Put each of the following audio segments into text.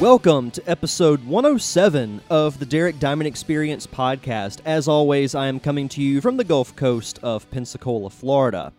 Welcome to episode 107 of the Derek Diamond Experience podcast. As always, I am coming to you from the Gulf Coast of Pensacola, Florida.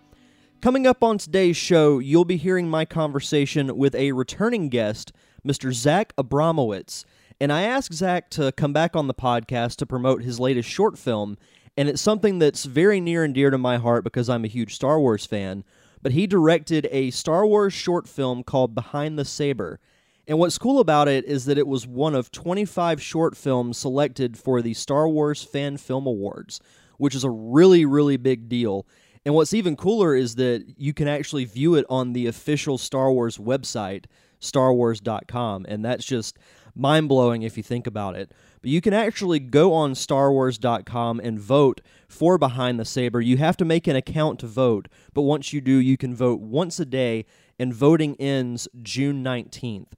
Coming up on today's show, you'll be hearing my conversation with a returning guest, Mr. Zack Abramowitz. And I asked Zack to come back on the podcast to promote his latest short film, and it's something that's very near and dear to my heart because I'm a huge Star Wars fan. But he directed a Star Wars short film called Behind the Saber. And what's cool about it is that it was one of 25 short films selected for the Star Wars Fan Film Awards, which is a really, really big deal. And what's even cooler is that you can actually view it on the official Star Wars website, starwars.com. And that's just mind blowing if you think about it. But you can actually go on starwars.com and vote for Behind the Saber. You have to make an account to vote, but once you do, you can vote once a day, and voting ends June 19th.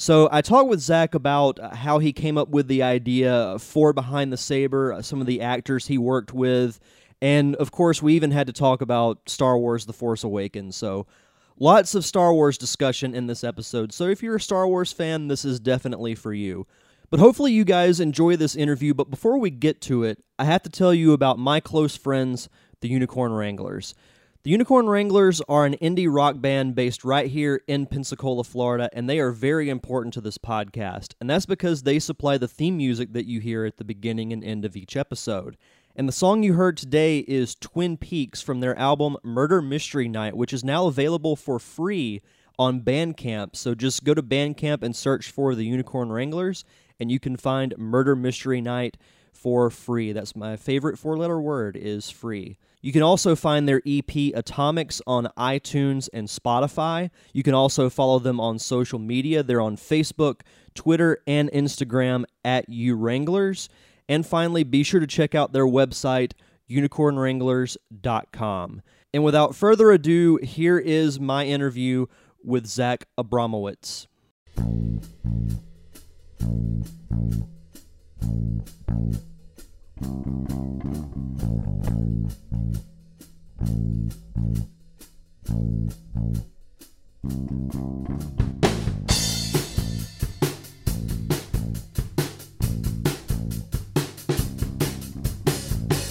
So I talked with Zack about uh, how he came up with the idea for Behind the Saber, uh, some of the actors he worked with, and of course we even had to talk about Star Wars The Force Awakens. So lots of Star Wars discussion in this episode. So if you're a Star Wars fan, this is definitely for you. But hopefully you guys enjoy this interview, but before we get to it, I have to tell you about my close friends, the Unicorn Wranglers. The Unicorn Wranglers are an indie rock band based right here in Pensacola, Florida, and they are very important to this podcast. And that's because they supply the theme music that you hear at the beginning and end of each episode. And the song you heard today is Twin Peaks from their album Murder Mystery Night, which is now available for free on Bandcamp. So just go to Bandcamp and search for the Unicorn Wranglers, and you can find Murder Mystery Night for free. That's my favorite four letter word is free. You can also find their EP Atomics on iTunes and Spotify. You can also follow them on social media. They're on Facebook, Twitter, and Instagram at U Wranglers. And finally, be sure to check out their website, unicornwranglers.com. And without further ado, here is my interview with Zack Abramowitz.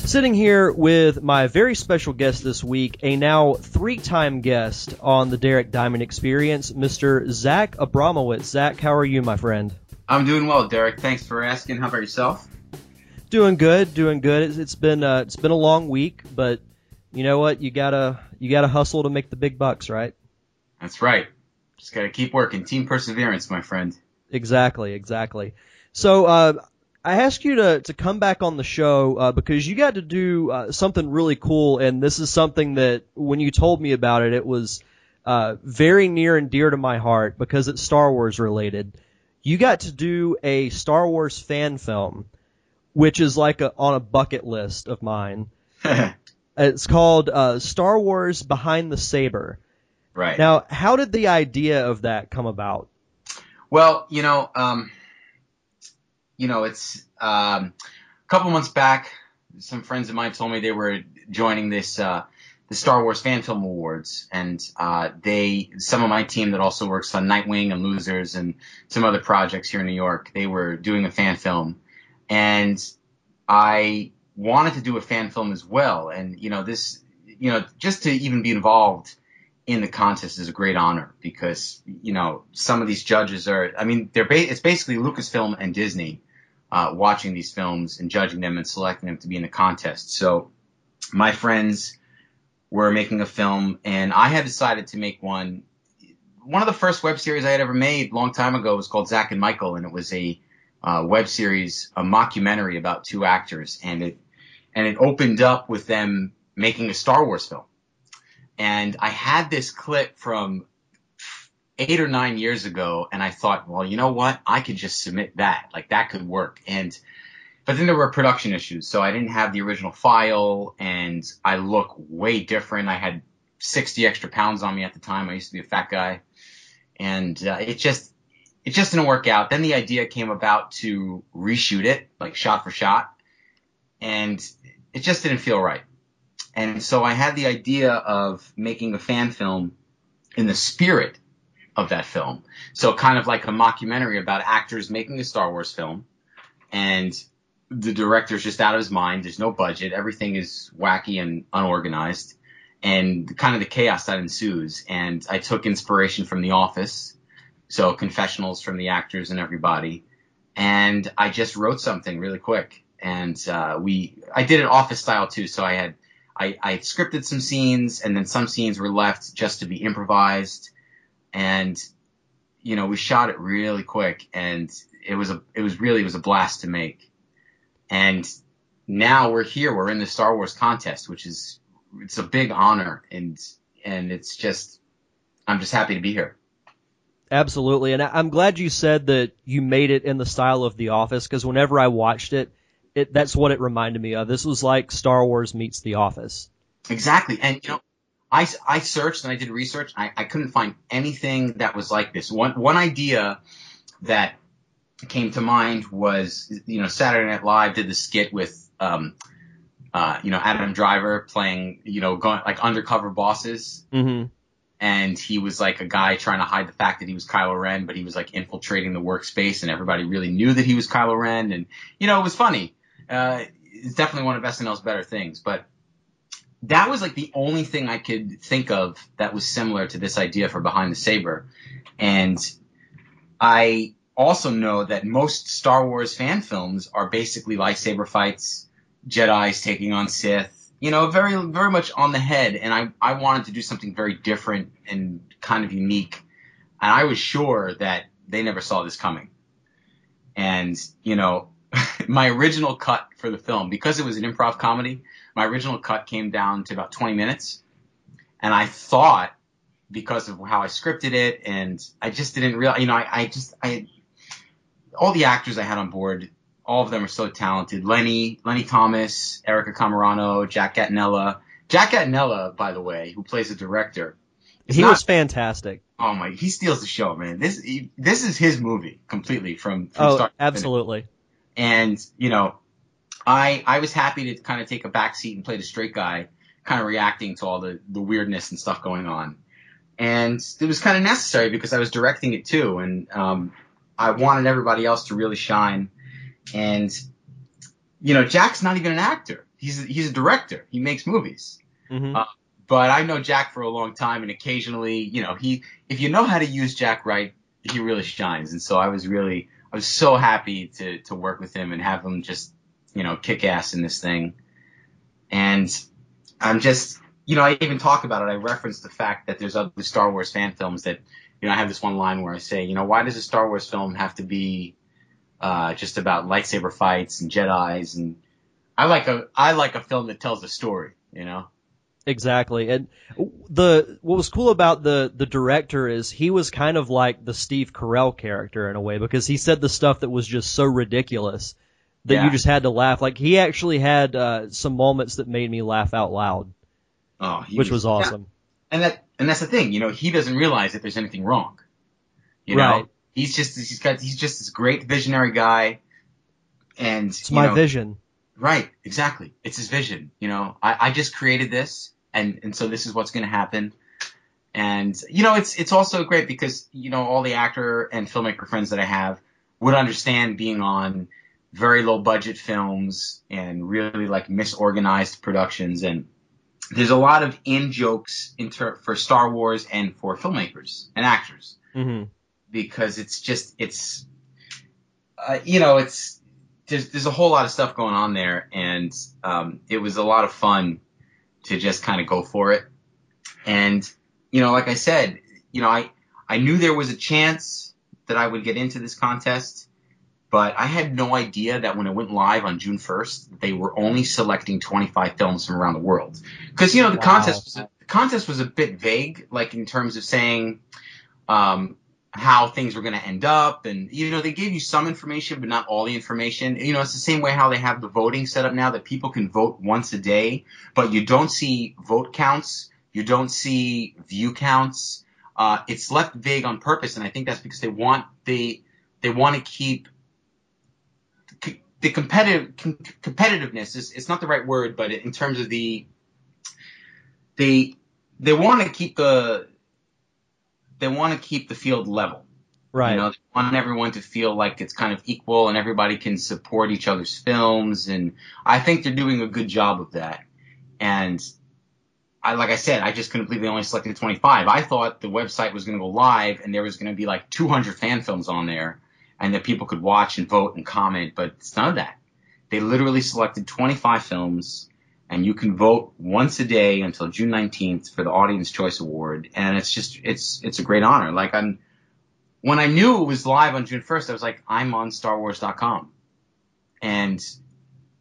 Sitting here with my very special guest this week, a now three time guest on the Derek Diamond Experience, Mr. Zack Abramowitz. Zack, how are you, my friend? I'm doing well, Derek. Thanks for asking. How about yourself? Doing good, doing good. It's, it's been uh, it's been a long week, but you know what? You gotta you gotta hustle to make the big bucks, right? That's right. Just gotta keep working. Team perseverance, my friend. Exactly, exactly. So uh, I asked you to to come back on the show uh, because you got to do uh, something really cool, and this is something that when you told me about it, it was uh, very near and dear to my heart because it's Star Wars related. You got to do a Star Wars fan film, which is like a, on a bucket list of mine. it's called uh, Star Wars Behind the Saber. right. Now, how did the idea of that come about? well, you know, um, you know, it's um, a couple months back. Some friends of mine told me they were joining this uh, the Star Wars Fan Film Awards, and uh, they some of my team that also works on Nightwing and Losers and some other projects here in New York. They were doing a fan film, and I wanted to do a fan film as well. And you know, this, you know, just to even be involved in the contest is a great honor because you know some of these judges are. I mean, they're ba- it's basically Lucasfilm and Disney uh, watching these films and judging them and selecting them to be in the contest. So my friends were making a film, and I had decided to make one. One of the first web series I had ever made long time ago was called Zack and Michael, and it was a uh, web series, a mockumentary about two actors, and it and it opened up with them making a Star Wars film. And I had this clip from eight or nine years ago, and I thought, well, you know what? I could just submit that. Like that could work. And but then there were production issues, so I didn't have the original file, and I look way different. I had 60 extra pounds on me at the time. I used to be a fat guy, and uh, it just it just didn't work out. Then the idea came about to reshoot it, like shot for shot, and it just didn't feel right. And so I had the idea of making a fan film in the spirit of that film. So kind of like a mockumentary about actors making a Star Wars film and the director's just out of his mind. There's no budget. Everything is wacky and unorganized and kind of the chaos that ensues. And I took inspiration from The Office. So confessionals from the actors and everybody. And I just wrote something really quick. And, uh, we, I did it office style too. So I had, I, I scripted some scenes and then some scenes were left just to be improvised. And, you know, we shot it really quick and it was a, it was really, it was a blast to make. And now we're here. We're in the Star Wars contest, which is, it's a big honor and, and it's just, I'm just happy to be here. Absolutely. And I'm glad you said that you made it in the style of The Office because whenever I watched it, it, that's what it reminded me of. This was like Star Wars meets The Office. Exactly. And, you know, I, I searched and I did research. I, I couldn't find anything that was like this. One, one idea that came to mind was, you know, Saturday Night Live did the skit with, um, uh, you know, Adam Driver playing, you know, going like undercover bosses. Mm-hmm. And he was like a guy trying to hide the fact that he was Kylo Ren, but he was like infiltrating the workspace and everybody really knew that he was Kylo Ren. And, you know, it was funny. Uh, it's definitely one of SNL's better things, but that was like the only thing I could think of that was similar to this idea for Behind the Saber. And I also know that most Star Wars fan films are basically lightsaber fights, Jedi's taking on Sith, you know, very, very much on the head. And I, I wanted to do something very different and kind of unique. And I was sure that they never saw this coming. And, you know, my original cut for the film, because it was an improv comedy, my original cut came down to about 20 minutes. And I thought, because of how I scripted it, and I just didn't realize, you know, I, I just, I, all the actors I had on board, all of them are so talented. Lenny, Lenny Thomas, Erica Camerano, Jack Gattinella. Jack Gattinella, by the way, who plays the director. He not- was fantastic. Oh my, he steals the show, man. This, he, this is his movie completely from, from Oh, start absolutely. And, you know, I, I was happy to kind of take a back seat and play the straight guy, kind of reacting to all the, the weirdness and stuff going on. And it was kind of necessary because I was directing it too. And, um, I wanted everybody else to really shine. And, you know, Jack's not even an actor. He's, he's a director. He makes movies. hmm Uh, But I know Jack for a long time and occasionally, you know, he, if you know how to use Jack right, he really shines. And so I was really, I was so happy to, to work with him and have him just, you know, kick ass in this thing. And I'm just, you know, I even talk about it. I reference the fact that there's other Star Wars fan films that, you know, I have this one line where I say, you know, why does a Star Wars film have to be, uh, just about lightsaber fights and Jedi's? And I like a, I like a film that tells a story, you know? Exactly. And the what was cool about the the director is he was kind of like the Steve Carell character in a way because he said the stuff that was just so ridiculous that you just had to laugh. Like he actually had uh, some moments that made me laugh out loud, Oh, which was awesome. and that and that's the thing, you know, he doesn't realize that there's anything wrong. You Right. know, he's just he's got he's just this great visionary guy, and It's my know, vision. Right, exactly. It's his vision. You know, I, I just created this, and and so this is what's going to happen. And you know, it's it's also great because you know all the actor and filmmaker friends that I have would understand being on very low budget films and really like misorganized productions and there's a lot of in jokes inter- for Star Wars and for filmmakers and actors hmm because it's just it's uh, you know it's there's there's a whole lot of stuff going on there and um, it was a lot of fun to just kind of go for it and you know like I said you know I I knew there was a chance that I would get into this contest but I had no idea that when it went live on June 1st they were only selecting 25 films from around the world because you know the Wow. contest was a, the contest was a bit vague like in terms of saying um, how things were going to end up, and you know they gave you some information, but not all the information. You know, it's the same way how they have the voting set up now that people can vote once a day, but you don't see vote counts, you don't see view counts. Uh, it's left vague on purpose, and I think that's because they want they they want to keep the competitive com- competitiveness is it's not the right word, but in terms of the they they want to keep the they want to keep the field level. Right. You know, they want everyone to feel like it's kind of equal and everybody can support each other's films, and I think they're doing a good job of that. And I, like I said, I just couldn't believe they only selected 25. I thought the website was going to go live and there was going to be like 200 fan films on there and that people could watch and vote and comment, but it's none of that. They literally selected 25 films and you can vote once a day until June 19th for the Audience Choice Award. And it's just, it's, it's a great honor. Like I'm, when I knew it was live on June 1st, I was like, I'm on StarWars.com. And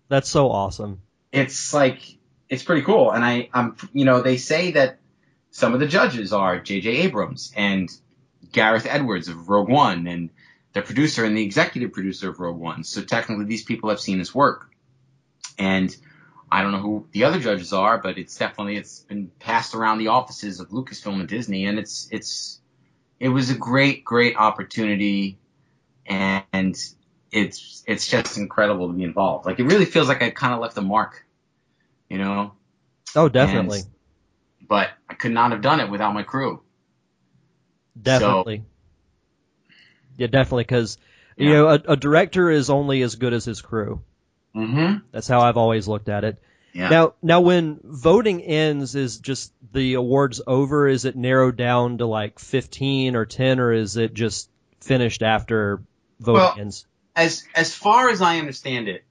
That's so awesome. it's like, it's pretty cool. And I, I'm, you know, they say that some of the judges are J.J. Abrams and Gareth Edwards of Rogue One and the producer and the executive producer of Rogue One. So technically these people have seen his work. And I don't know who the other judges are, but it's definitely, it's been passed around the offices of Lucasfilm and Disney and it's, it's, it was a great, great opportunity and it's, it's just incredible to be involved. Like it really feels like I kind of left a mark, you know? Oh, definitely. And- but I could not have done it without my crew. Definitely. yeah, definitely. Because you know, a, a director is only as good as his crew. Mm-hmm. That's how I've always looked at it. Yeah. Now, now, when voting ends, is just the awards over? Is it narrowed down to like fifteen or ten, or is it just finished after voting Well, ends? as as far as I understand it,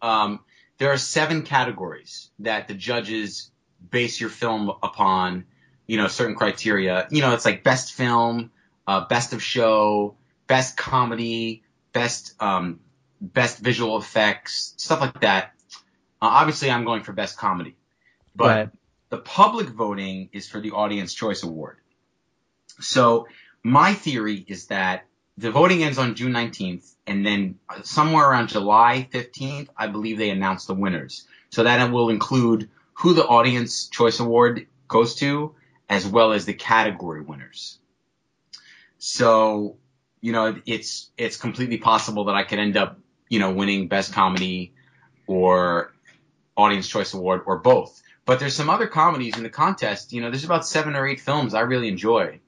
um, there are seven categories that the judges base your film upon. You know, certain criteria. You know, it's like best film, uh, best of show, best comedy, best um, best visual effects, stuff like that. Uh, obviously, I'm going for best comedy, but Right. the public voting is for the Audience Choice Award. So my theory is that the voting ends on June 19th, and then somewhere around July 15th, I believe they announce the winners. So that will include who the Audience Choice Award goes to, as well as the category winners. So, you know, it's it's completely possible that I could end up, you know, winning Best Comedy or Audience Choice Award or both. But there's some other comedies in the contest. You know, there's about seven or eight films I really enjoy,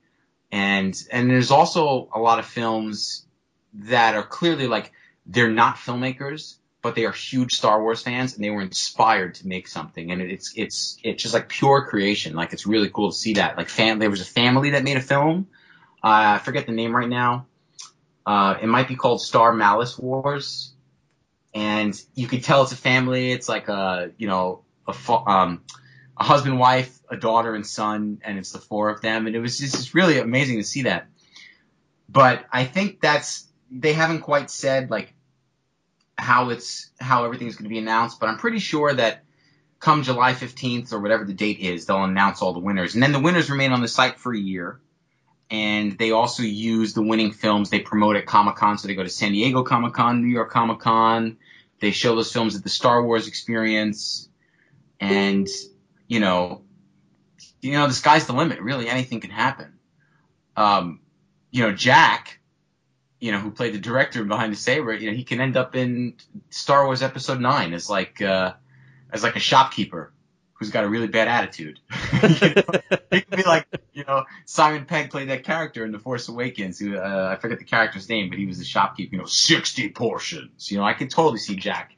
and and there's also a lot of films that are clearly like they're not filmmakers, but they are huge Star Wars fans and they were inspired to make something. And it's it's it's just like pure creation. Like it's really cool to see that. Like fam- there was a family that made a film. Uh, I forget the name right now. Uh, it might be called Star Malice Wars and you could tell it's a family. It's like a you know a um, a husband, wife, a daughter, and son, and it's the four of them. And it was just really amazing to see that. But I think that's they haven't quite said like how it's how everything's going to be announced. But I'm pretty sure that come July 15th or whatever the date is, they'll announce all the winners, and then the winners remain on the site for a year. And they also use the winning films they promote at Comic Con. So they go to San Diego Comic Con, New York Comic Con, they show those films at the Star Wars experience, and you know, you know, the sky's the limit. Really, anything can happen. Um, you know, Jack, you know, who played the director behind the saber, you know, he can end up in Star Wars Episode Nine as like uh, as like a shopkeeper who's got a really bad attitude. you know? He could be like, you know, Simon Pegg played that character in The Force Awakens. Who uh, I forget the character's name, but he was the shopkeeper. You know, sixty portions. You know, I could totally see Jack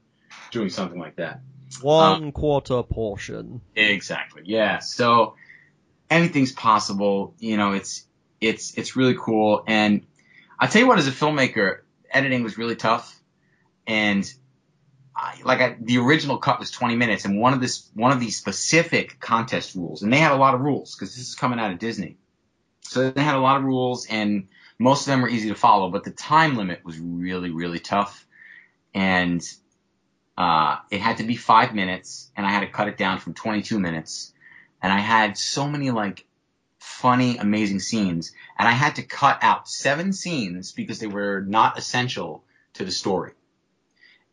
doing something like that. One quarter portion. Exactly. Yeah. So anything's possible. You know, it's it's it's really cool. And I tell you what, as a filmmaker, editing was really tough. And like I, the original cut was 20 minutes, and one of this one of these specific contest rules, and they had a lot of rules because this is coming out of Disney. So they had a lot of rules, and most of them were easy to follow, but the time limit was really really tough. And uh, it had to be five minutes, and I had to cut it down from 22 minutes. And I had so many like funny, amazing scenes, and I had to cut out seven scenes because they were not essential to the story.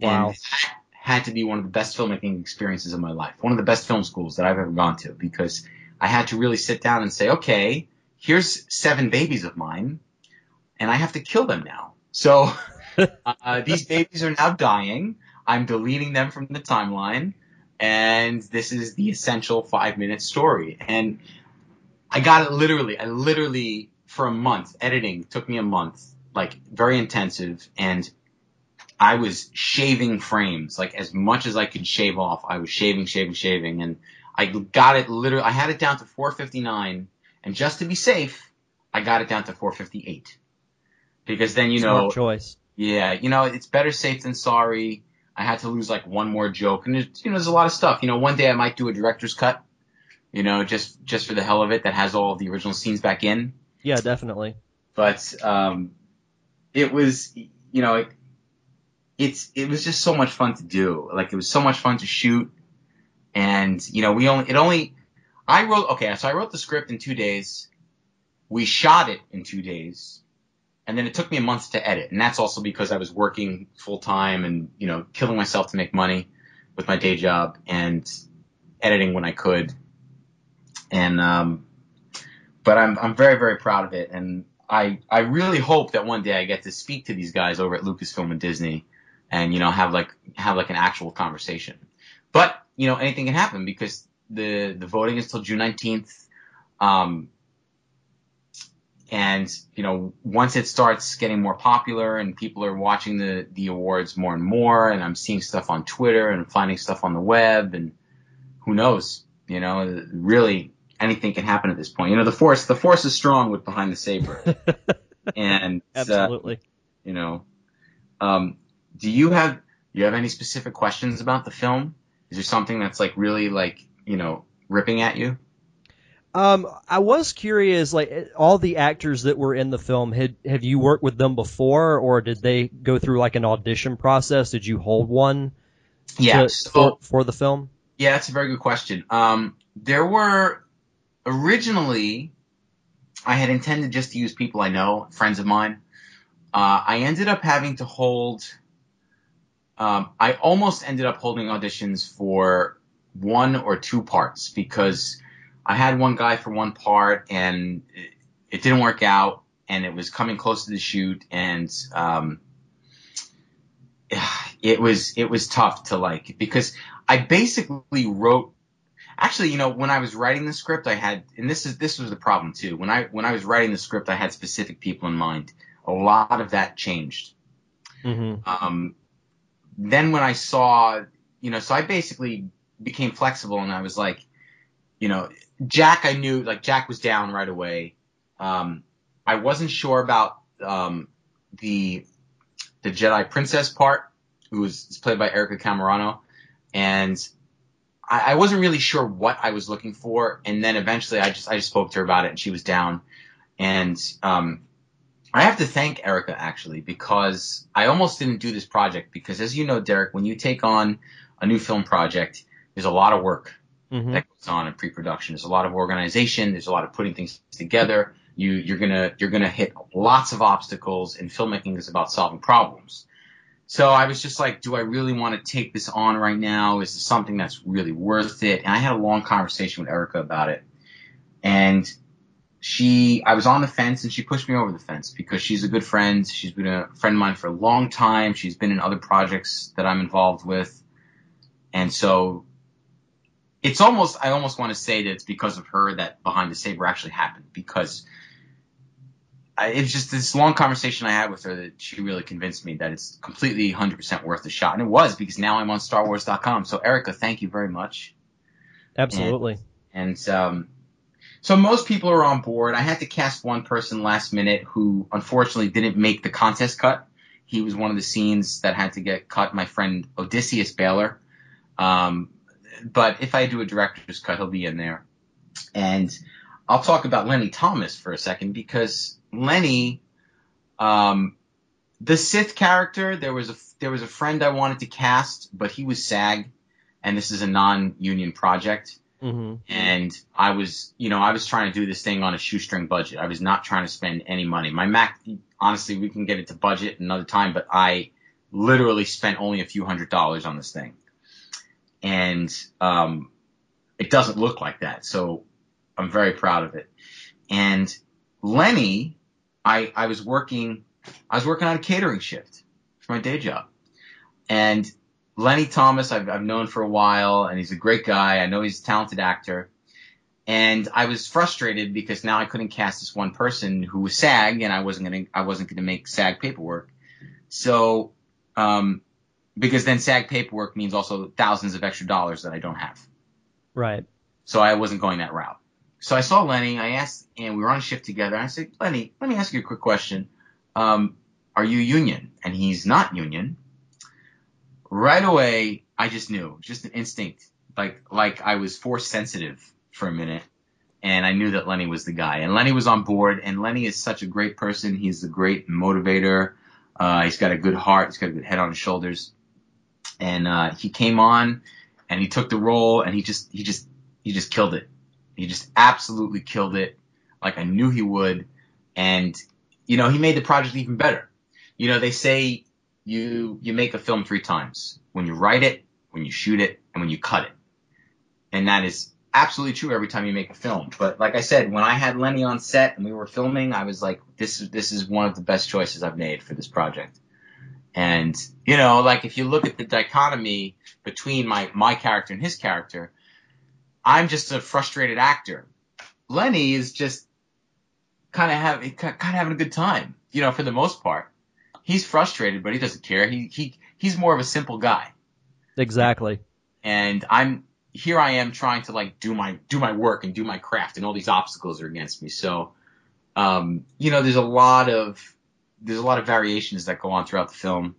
Wow. And that had to be one of the best filmmaking experiences of my life. One of the best film schools that I've ever gone to because I had to really sit down and say, okay, here's seven babies of mine, and I have to kill them now. So uh, these babies are now dying. I'm deleting them from the timeline, and this is the essential five minute story. And I got it literally. I literally for a month editing took me a month, like very intensive, and I was shaving frames like as much as I could shave off. I was shaving, shaving, shaving, and I got it literally. I had it down to 459, and just to be safe, I got it down to 458 because then you Smart know, choice. yeah, you know, it's better safe than sorry. I had to lose like one more joke, and you know, there's a lot of stuff. You know, one day I might do a director's cut, you know, just just for the hell of it, that has all of the original scenes back in. Yeah, definitely. But um, it was, you know, it, it's it was just so much fun to do. Like it was so much fun to shoot, and you know, we only it only I wrote okay, so I wrote the script in two days. We shot it in two days, and then it took me a month to edit, and that's also because I was working full time and you know killing myself to make money with my day job and editing when I could. And um, but I'm I'm very very proud of it, and I I really hope that one day I get to speak to these guys over at Lucasfilm and Disney, and you know have like have like an actual conversation. But you know anything can happen because the the voting is till June 19th. Um, and you know once it starts getting more popular and people are watching the the awards more and more and i'm seeing stuff on twitter and finding stuff on the web and who knows you know really anything can happen at this point you know the force the force is strong with behind the saber and uh, Absolutely. you know um do you have you have any specific questions about the film is there something that's like really like you know ripping at you Um, I was curious, like all the actors that were in the film, had have you worked with them before, or did they go through like an audition process? Did you hold one yeah to- so- for, for the film? Yeah, that's a very good question. Um, there were originally, I had intended just to use people I know, friends of mine. Uh, I ended up having to hold. Um, I almost ended up holding auditions for one or two parts because I had one guy for one part and it, it didn't work out, and it was coming close to the shoot, and um, it was it was tough to like because I basically wrote actually you know when I was writing the script I had and this is this was the problem too. When I when I was writing the script I had specific people in mind. A lot of that changed. Mm-hmm. um, then when I saw you know so I basically became flexible and I was like you know Jack I knew like Jack was down right away um, I wasn't sure about um, the the Jedi Princess part, who was played by Erica Camerano, and I, I wasn't really sure what I was looking for. And then eventually, I just I just spoke to her about it, and she was down. And um, I have to thank Erica actually because I almost didn't do this project because, as you know, Derek, when you take on a new film project, there's a lot of work Mm-hmm. that goes on in pre-production. There's a lot of organization. There's a lot of putting things together. You you're gonna you're gonna hit lots of obstacles, and filmmaking is about solving problems. So I was just like, do I really want to take this on right now? Is this something that's really worth it? And I had a long conversation with Erica about it, and she I was on the fence, and she pushed me over the fence because she's a good friend. She's been a friend of mine for a long time. She's been in other projects that I'm involved with, and so it's almost I almost want to say that it's because of her that Behind the Saber actually happened because I, it's just this long conversation I had with her that she really convinced me that it's completely 100% worth the shot, and it was because now I'm on StarWars.com. So Erica, thank you very much. Absolutely. And um, so most people are on board. I had to cast one person last minute who unfortunately didn't make the contest cut. He was one of the scenes that had to get cut. My friend Odysseus Baylor. Um, but if I do a director's cut, he'll be in there. And I'll talk about Lenny Thomas for a second because Lenny, um, the Sith character, there was a there was a friend I wanted to cast, but he was SAG, and this is a non-union project. Mm-hmm. and I was, you know, I was trying to do this thing on a shoestring budget. I was not trying to spend any money. My Mac, honestly, we can get into budget another time, but I literally spent only a few hundred dollars on this thing, and um, it doesn't look like that. So I'm very proud of it. And Lenny, I I was working, I was working on a catering shift for my day job, and Lenny Thomas, I've, I've known for a while, and he's a great guy. I know he's a talented actor. And I was frustrated because now I couldn't cast this one person who was SAG, and I wasn't gonna, I wasn't gonna make SAG paperwork. So, um, because then SAG paperwork means also thousands of extra dollars that I don't have. Right. So I wasn't going that route. So I saw Lenny. I asked, and we were on a shift together. I said, Lenny, let me ask you a quick question. Um, are you union? And he's not union right away, I just knew, just an instinct, like like I was force sensitive for a minute, and I knew that Lenny was the guy. And Lenny was on board, and Lenny is such a great person. He's a great motivator. Uh, he's got a good heart. He's got a good head on his shoulders, and uh, he came on, and he took the role, and he just he just he just killed it. He just absolutely killed it, like I knew he would, and you know he made the project even better. You know they say you you make a film three times when you write it, when you shoot it, and when you cut it. And that is absolutely true every time you make a film. But like I said, when I had Lenny on set and we were filming, I was like, this is this is one of the best choices I've made for this project. And you know, like if you look at the dichotomy between my my character and his character, I'm just a frustrated actor. Lenny is just kind of having kind of having a good time, you know, for the most part he's frustrated, but he doesn't care. He he he's more of a simple guy. Exactly. And I'm here. I am trying to like do my do my work and do my craft, and all these obstacles are against me. So, um, you know, there's a lot of there's a lot of variations that go on throughout the film.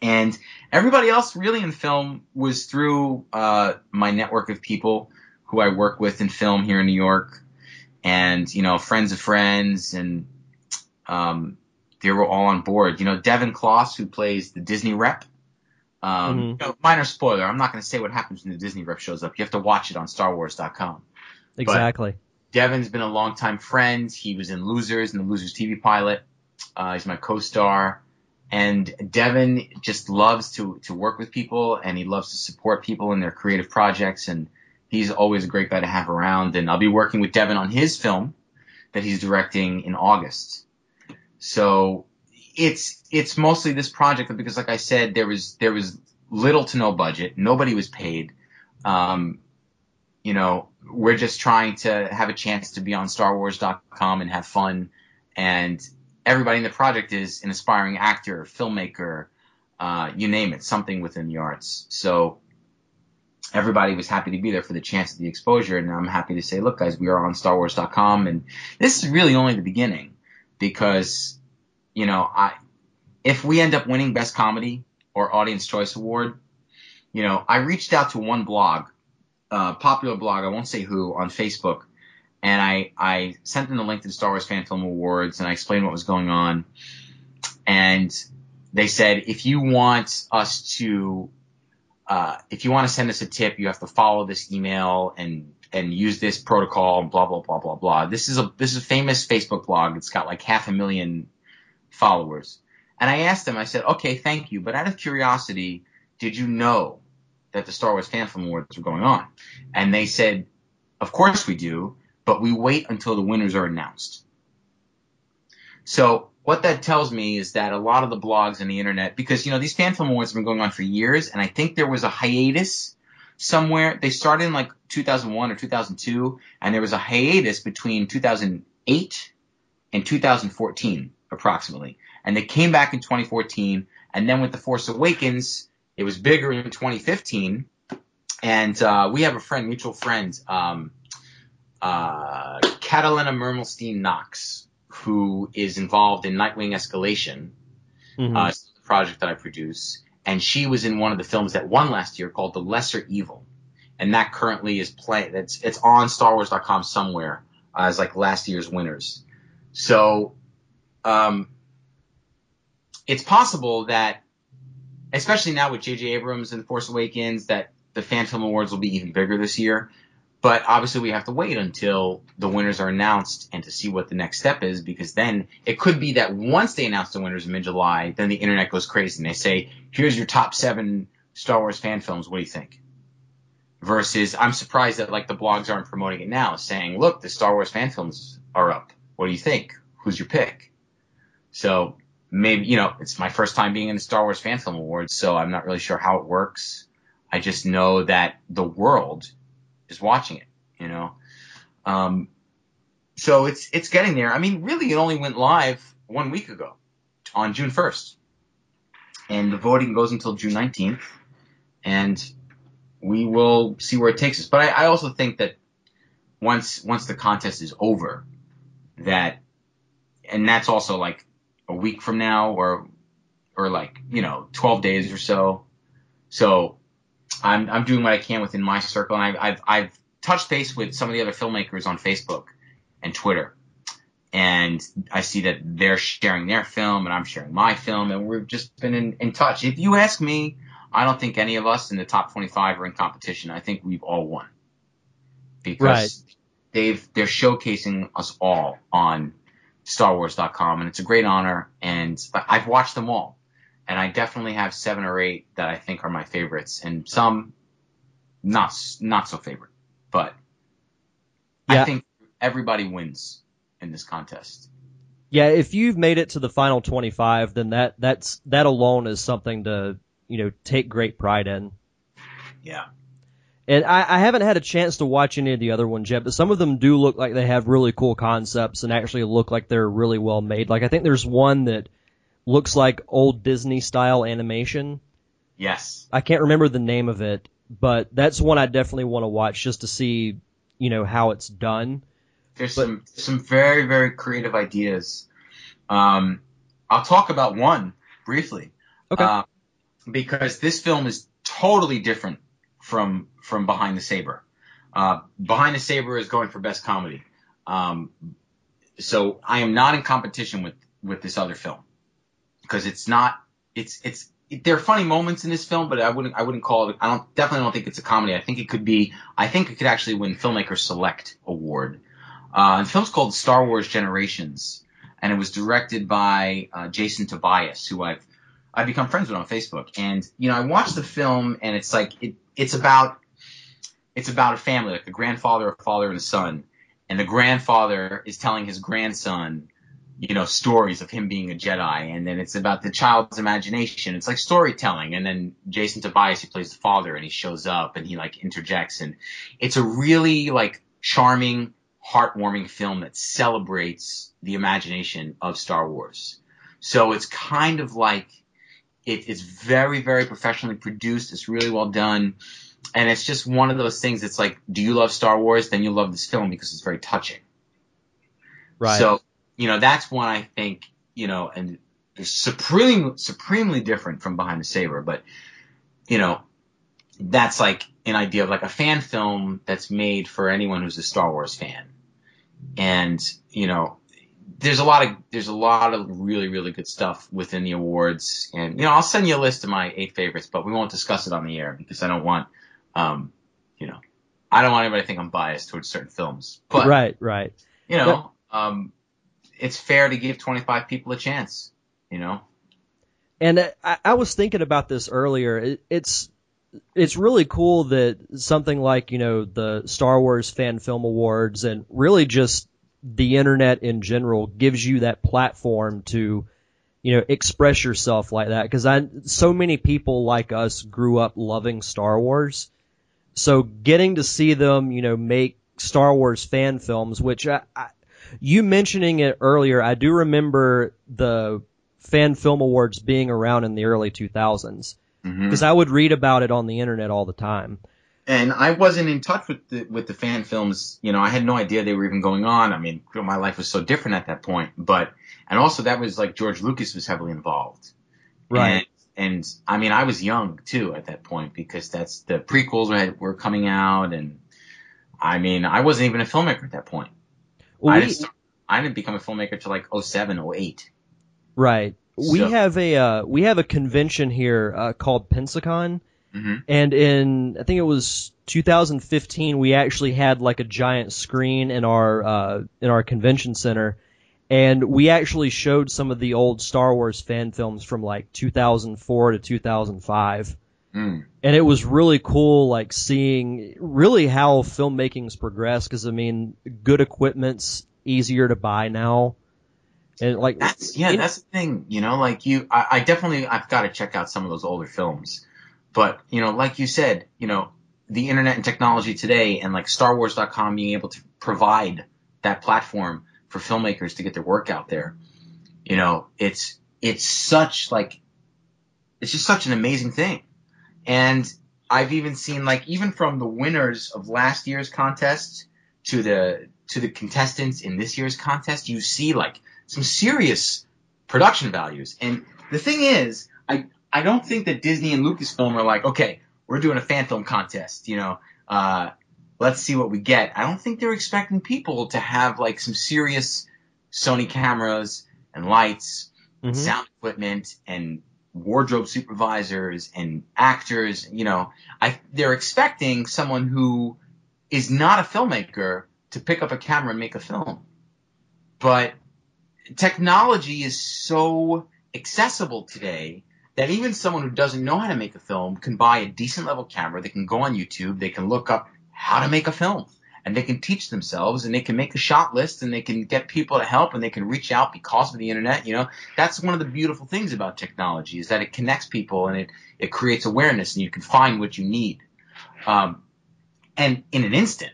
And everybody else really in film was through uh, my network of people who I work with in film here in New York, and you know, friends of friends, and um, they were all on board. You know, Devin Kloss, who plays the Disney rep. Um, Mhm. you know, minor spoiler. I'm not going to say what happens when the Disney rep shows up. You have to watch it on StarWars.com. Exactly. Devin's been a longtime friend. He was in Losers and the Losers TV pilot. Uh, he's my co-star. And Devin just loves to, to work with people and he loves to support people in their creative projects. And he's always a great guy to have around. And I'll be working with Devin on his film that he's directing in August. So it's, it's mostly this project because like I said, there was, there was little to no budget. Nobody was paid. Um, you know, we're just trying to have a chance to be on StarWars.com and have fun. And everybody in the project is an aspiring actor, filmmaker, uh, you name it, something within the arts. So everybody was happy to be there for the chance of the exposure. And I'm happy to say, look, guys, we are on StarWars.com. And this is really only the beginning because, you know, I, if we end up winning Best Comedy or Audience Choice Award, you know, I reached out to one blog uh, popular blog, I won't say who, on Facebook, and I, I sent them the link to the Star Wars Fan Film Awards, and I explained what was going on. And they said, if you want us to, uh, if you want to send us a tip, you have to follow this email and and use this protocol and blah blah blah blah blah. This is a this is a famous Facebook blog. It's got like half a million followers. And I asked them, I said, okay, thank you, but out of curiosity, did you know that the Star Wars Fan Film Awards were going on? And they said, of course we do, but we wait until the winners are announced. So what that tells me is that a lot of the blogs and the internet, because you know these fan film awards have been going on for years, and I think there was a hiatus somewhere. They started in like 2001 or 2002, and there was a hiatus between 2008 and 2014 approximately, and they came back in 2014, and then with the Force Awakens, it was bigger in 2015, and uh, we have a friend, mutual friend, um, uh, Catalina Mermelstein Knox, who is involved in Nightwing Escalation, Mhm. uh, the project that I produce, and she was in one of the films that won last year called The Lesser Evil, and that currently is playing. That's it's on StarWars.com somewhere uh, as like last year's winners. So, um, it's possible that, especially now with J.J. Abrams and Force Awakens, that the Fan Film Awards will be even bigger this year. But obviously we have to wait until the winners are announced and to see what the next step is because then it could be that once they announce the winners in mid-July, then the internet goes crazy and they say, here's your top seven Star Wars fan films. What do you think? Versus, I'm surprised that like the blogs aren't promoting it now, saying, look, the Star Wars fan films are up. What do you think? Who's your pick? So maybe, you know, it's my first time being in the Star Wars Fan Film Awards, so I'm not really sure how it works. I just know that the world is watching it, you know. Um, so it's it's getting there. I mean, really, it only went live one week ago, on June 1st, and the voting goes until June 19th, and we will see where it takes us. But I, I also think that once once the contest is over, that and that's also like a week from now or or like you know 12 days or so. So I'm I'm doing what I can within my circle, and I've I've, I've touched base with some of the other filmmakers on Facebook and Twitter, and I see that they're sharing their film and I'm sharing my film, and we've just been in, in touch. If you ask me, I don't think any of us in the top 25 are in competition. I think we've all won because Right. they've they're showcasing us all on StarWars.com, and it's a great honor. And I've watched them all, and I definitely have seven or eight that I think are my favorites, and some not not so favorite. But Yeah. I think everybody wins in this contest. Yeah, if you've made it to the final 25, then that that's that alone is something to you know take great pride in. Yeah. And I, I haven't had a chance to watch any of the other ones yet, but some of them do look like they have really cool concepts and actually look like they're really well made. Like I think there's one that looks like old Disney style animation. Yes. I can't remember the name of it, but that's one I definitely want to watch just to see, you know, how it's done. There's But- some some very very creative ideas. Um, I'll talk about one briefly. Okay. Uh, because this film is totally different from from Behind the Saber. Uh, Behind the Saber is going for best comedy. Um, so I am not in competition with with this other film because it's not. It's it's there are funny moments in this film, but I wouldn't I wouldn't call it. I don't definitely don't think it's a comedy. I think it could be. I think it could actually win Filmmaker Select Award. Uh, the film's called Star Wars Generations, and it was directed by uh, Jason Tobias, who I've I've become friends with on Facebook. And you know, I watched the film, and it's like it, it's about it's about a family, like a grandfather, a father, and a son. And the grandfather is telling his grandson, you know, stories of him being a Jedi, and then it's about the child's imagination. It's like storytelling. And then Jason Tobias, he plays the father, and he shows up, and he like interjects, and it's a really like charming, heartwarming film that celebrates the imagination of Star Wars. So it's kind of like it, it's very, very professionally produced. It's really well done. And it's just one of those things. It's like, do you love Star Wars? Then you love this film because it's very touching. Right. So, you know, that's one I think, you know, and it's supremely, supremely different from Behind the Saber, but, you know, that's like an idea of like a fan film that's made for anyone who's a Star Wars fan. And, you know, there's a lot of, there's a lot of really, really good stuff within the awards. And, you know, I'll send you a list of my eight favorites, but we won't discuss it on the air because I don't want, um, you know, I don't want anybody to think I'm biased towards certain films. But, right, right. you know, um, it's fair to give 25 people a chance, you know? And I, I was thinking about this earlier. It, it's it's really cool that something like you know the Star Wars Fan Film Awards and really just the internet in general gives you that platform to you know express yourself like that because I so many people like us grew up loving Star Wars, so getting to see them you know make Star Wars fan films, which I, I you mentioning it earlier, I do remember the fan film awards being around in the early 2000s Mm-hmm. because I would read about it on the internet all the time. And I wasn't in touch with the, with the fan films, you know, I had no idea they were even going on. I mean, my life was so different at that point, but, and also that was like George Lucas was heavily involved. Right. And, and I mean, I was young too at that point because that's the prequels were, were coming out and I mean, I wasn't even a filmmaker at that point. Well, I we- didn't, start, I didn't become a filmmaker till like 07, 08. right. We have a uh, we have a convention here uh, called Pensacon, Mhm. And in I think it was 2015, we actually had like a giant screen in our uh, in our convention center, and we actually showed some of the old Star Wars fan films from like 2004 to 2005. Mm. And it was really cool, like seeing really how filmmaking's progressed. Because I mean, good equipment's easier to buy now, and like That's yeah, that's the thing. You know, like you, I, I definitely I've got to check out some of those older films. But you know, like you said, you know, the internet and technology today, and like StarWars.com being able to provide that platform for filmmakers to get their work out there. You know, it's it's such like it's just such an amazing thing. And I've even seen like even from the winners of last year's contest to the to the contestants in this year's contest, you see like some serious production values. And the thing is, I I don't think that Disney and Lucasfilm are like, okay, we're doing a fan film contest, you know, uh, let's see what we get. I don't think they're expecting people to have like some serious Sony cameras and lights, Mhm. sound equipment, and wardrobe supervisors and actors. You know, I they're expecting someone who is not a filmmaker to pick up a camera and make a film. But technology is so accessible today that even someone who doesn't know how to make a film can buy a decent level camera. They can go on YouTube. They can look up how to make a film and they can teach themselves and they can make a shot list and they can get people to help and they can reach out because of the internet. You know, that's one of the beautiful things about technology is that it connects people and it, it creates awareness and you can find what you need. Um, and in an instant,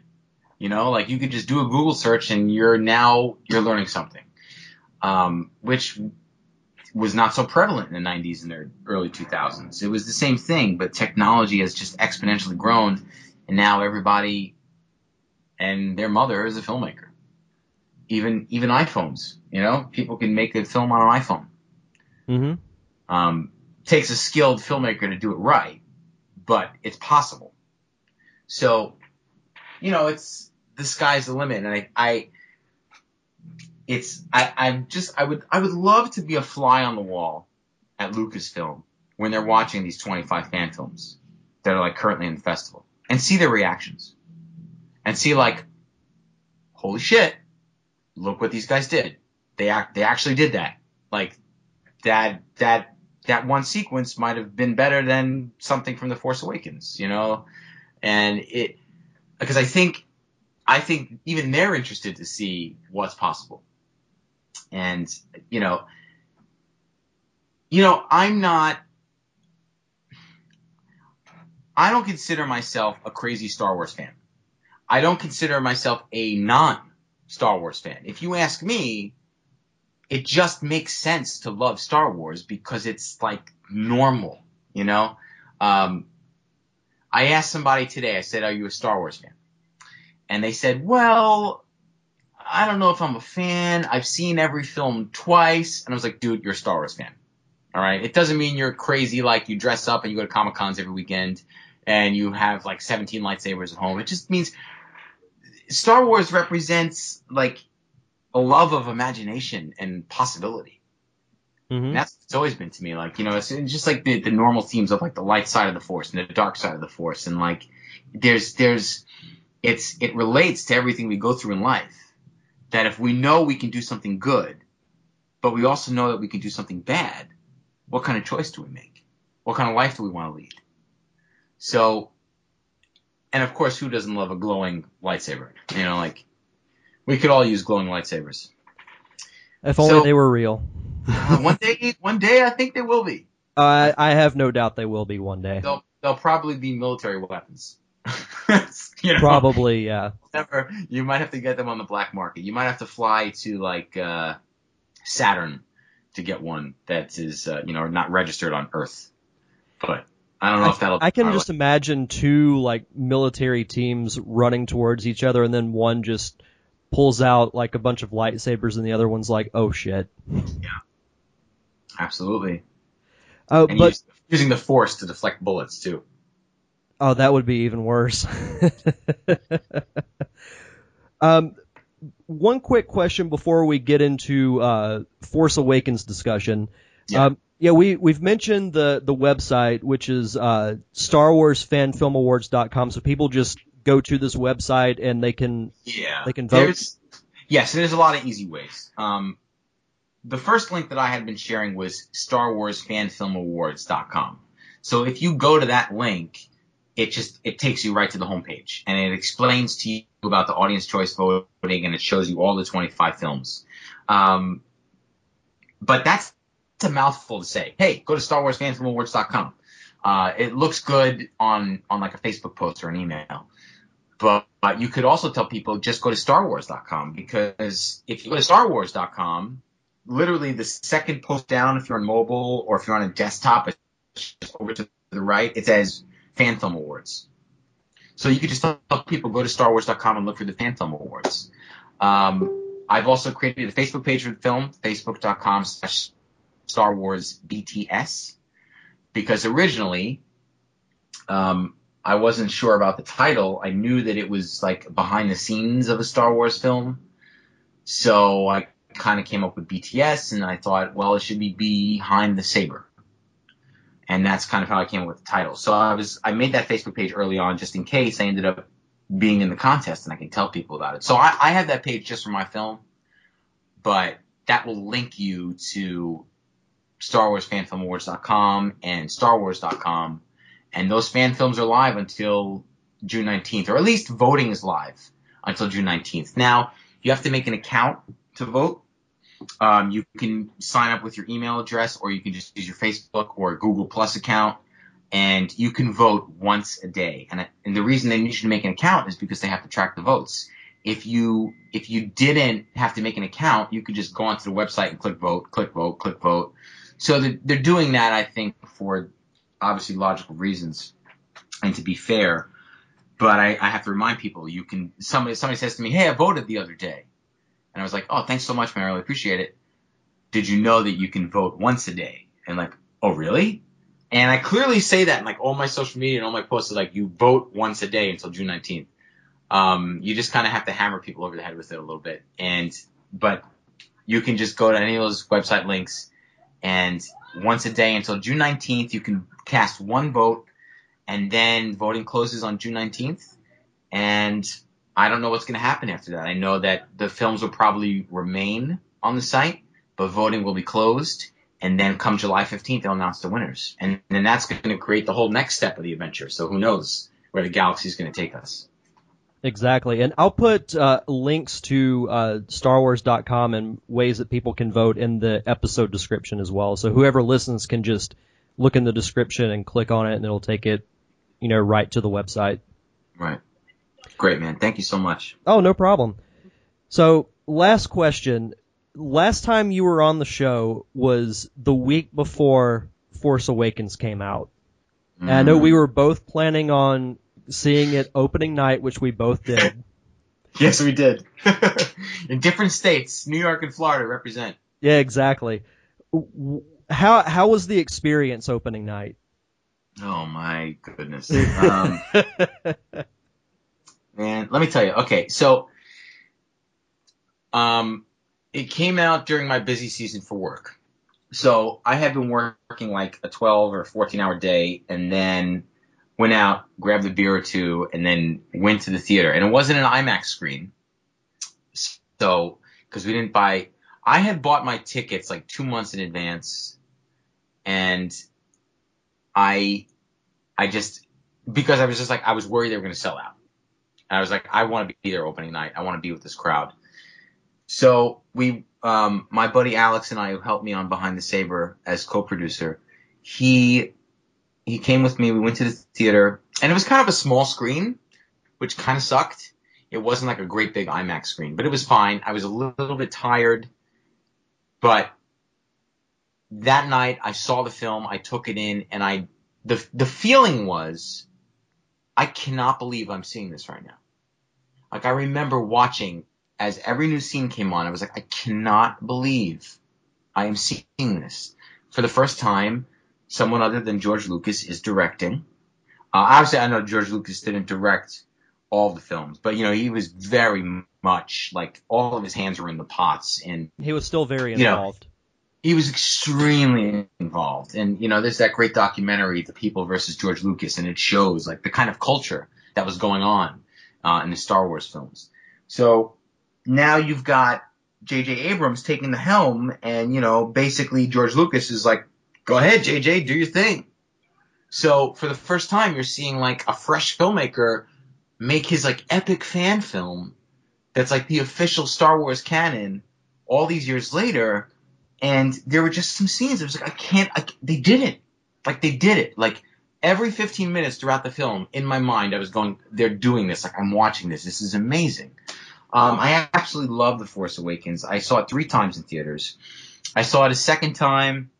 you know, like you could just do a Google search and you're now, you're learning something. Um, which was not so prevalent in the 90s and the early 2000s. It was the same thing, but technology has just exponentially grown, and now everybody and their mother is a filmmaker. Even even iPhones, you know, people can make a film on an iPhone. Mm-hmm. Um, takes a skilled filmmaker to do it right, but it's possible. So, you know, it's the sky's the limit, and I, I it's I, I'm just I would I would love to be a fly on the wall at Lucasfilm when they're watching these 25 fan films that are like currently in the festival and see their reactions and see like, holy shit, look what these guys did. They act they actually did that. Like that that that one sequence might have been better than something from The Force Awakens, you know, and it because I think I think even they're interested to see what's possible. And, you know, you know, I'm not, I don't consider myself a crazy Star Wars fan. I don't consider myself a non Star Wars fan. If you ask me, it just makes sense to love Star Wars because it's like normal, you know? Um, I asked somebody today, I said, are you a Star Wars fan? And they said, well, I don't know if I'm a fan. I've seen every film twice. And I was like, dude, you're a Star Wars fan. All right. It doesn't mean you're crazy like you dress up and you go to Comic Cons every weekend and you have like 17 lightsabers at home. It just means Star Wars represents like a love of imagination and possibility. Mm-hmm. And that's what it's always been to me. Like, you know, it's it's just like the, the normal themes of like the light side of the force and the dark side of the force. And like, there's, there's, it's, it relates to everything we go through in life. That if we know we can do something good, but we also know that we can do something bad, what kind of choice do we make? What kind of life do we want to lead? So, and of course, who doesn't love a glowing lightsaber? You know, like, we could all use glowing lightsabers. If only So- they were real. Uh, one day, one day, I think they will be. Uh, I have no doubt they will be one day. they'll they'll probably be military weapons. you know, Probably, yeah. Never, you might have to get them on the black market. You might have to fly to like uh, Saturn to get one that is uh, you know not registered on Earth. But I don't know if that'll. I can just imagine two like military teams running towards each other, and then one just pulls out like a bunch of lightsabers, and the other one's like, "Oh shit!" Yeah. Absolutely. Oh, And but use- using the force to deflect bullets too. oh, that would be even worse. um, one quick question before we get into uh, Force Awakens discussion. Yeah. Um, Yeah, we we've mentioned the the website, which is uh, StarWarsFanFilmAwards.com. So people just go to this website and they can Yeah. They can vote? There's, yes, there's a lot of easy ways. Um, the first link that I had been sharing was Star Wars StarWarsFanFilmAwards.com. So if you go to that link, it just it takes you right to the homepage and it explains to you about the audience choice voting and it shows you all the 25 films. Um, but that's a mouthful to say. Hey, go to StarWarsFanFilmAwards.com. Uh, it looks good on on like a Facebook post or an email. But, but you could also tell people just go to StarWars.com because if you go to StarWars.com, literally the second post down, if you're on mobile or if you're on a desktop, it's over to the right, it says Film Awards. So you could just tell people go to StarWars.com and look for the Film Awards. Um, I've also created a Facebook page for the film, Facebook.com slash Star Wars BTS, because originally, um, I wasn't sure about the title. I knew that it was like behind the scenes of a Star Wars film. So I kind of came up with BTS and I thought, well, it should be behind the saber. And that's kind of how I came up with the title. So I was, I made that Facebook page early on just in case I ended up being in the contest and I can tell people about it. So I, I have that page just for my film, but that will link you to StarWarsFanFilmAwards.com and StarWars.com and those fan films are live until June 19th, or at least voting is live until June 19th. Now, you have to make an account to vote. Um, you can sign up with your email address, or you can just use your Facebook or Google Plus account, and you can vote once a day. And, and the reason they need you to make an account is because they have to track the votes. If you if you didn't have to make an account, you could just go onto the website and click vote, click vote, click vote. So they're, they're doing that, I think, for obviously logical reasons and to be fair. But I, I have to remind people you can somebody somebody says to me, Hey, I voted the other day. And I was like, Oh, thanks so much, man, I really appreciate it. Did you know that you can vote once a day? And like, oh really? And I clearly say that in like all my social media and all my posts are like you vote once a day until June nineteenth. Um, you just kinda have to hammer people over the head with it a little bit. And but you can just go to any of those website links and once a day until June 19th, you can cast one vote, and then voting closes on June 19th. And I don't know what's going to happen after that. I know that the films will probably remain on the site, but voting will be closed. And then come July 15th, they'll announce the winners. And then that's going to create the whole next step of the adventure. So who knows where the galaxy is going to take us. Exactly. And I'll put uh, links to uh, StarWars.com and ways that people can vote in the episode description as well. So whoever listens can just look in the description and click on it and it'll take it, you know, right to the website. Right. Great, man. Thank you so much. Oh, no problem. So last question. Last time you were on the show was the week before Force Awakens came out. And I know we were both planning on seeing it opening night, which we both did. Yes, we did. In different states, New York and Florida represent. Yeah, exactly. How how was the experience opening night? Oh my goodness. Um, man, let me tell you. Okay, so um, it came out during my busy season for work. So I had been working like a 12 or 14 hour day and then went out, grabbed a beer or two, and then went to the theater. And it wasn't an IMAX screen. So, because we didn't buy, I had bought my tickets like two months in advance. And I, I just, because I was just like, I was worried they were going to sell out. And I was like, I want to be there opening night. I want to be with this crowd. So we, um, my buddy Alex and I, who helped me on Behind the Saber as co-producer, he he came with me. We went to the theater, and it was kind of a small screen, which kind of sucked. It wasn't like a great big IMAX screen, but it was fine. I was a little, bit tired, but that night I saw the film, I took it in, and I the the feeling was, I cannot believe I'm seeing this right now. Like I remember watching as every new scene came on, I was like, I cannot believe I am seeing this for the first time someone other than George Lucas is directing. Uh, obviously, I know George Lucas didn't direct all the films, but you know he was very much like all of his hands were in the pots, and He was still very You know, involved. he was extremely involved. And, you know, there's that great documentary, The People versus George Lucas, and it shows like the kind of culture that was going on uh, in the Star Wars films. So now you've got J.J. Abrams taking the helm, and, you know, basically George Lucas is like, go ahead, J.J., do your thing. So for the first time, you're seeing like a fresh filmmaker make his like epic fan film that's like the official Star Wars canon all these years later. And there were just some scenes. It was like, I can't, I, they did it. Like they did it. Like every 15 minutes throughout the film, in my mind, I was going, they're doing this. Like I'm watching this. This is amazing. Um, I absolutely love The Force Awakens. I saw it three times in theaters. I saw it a second time.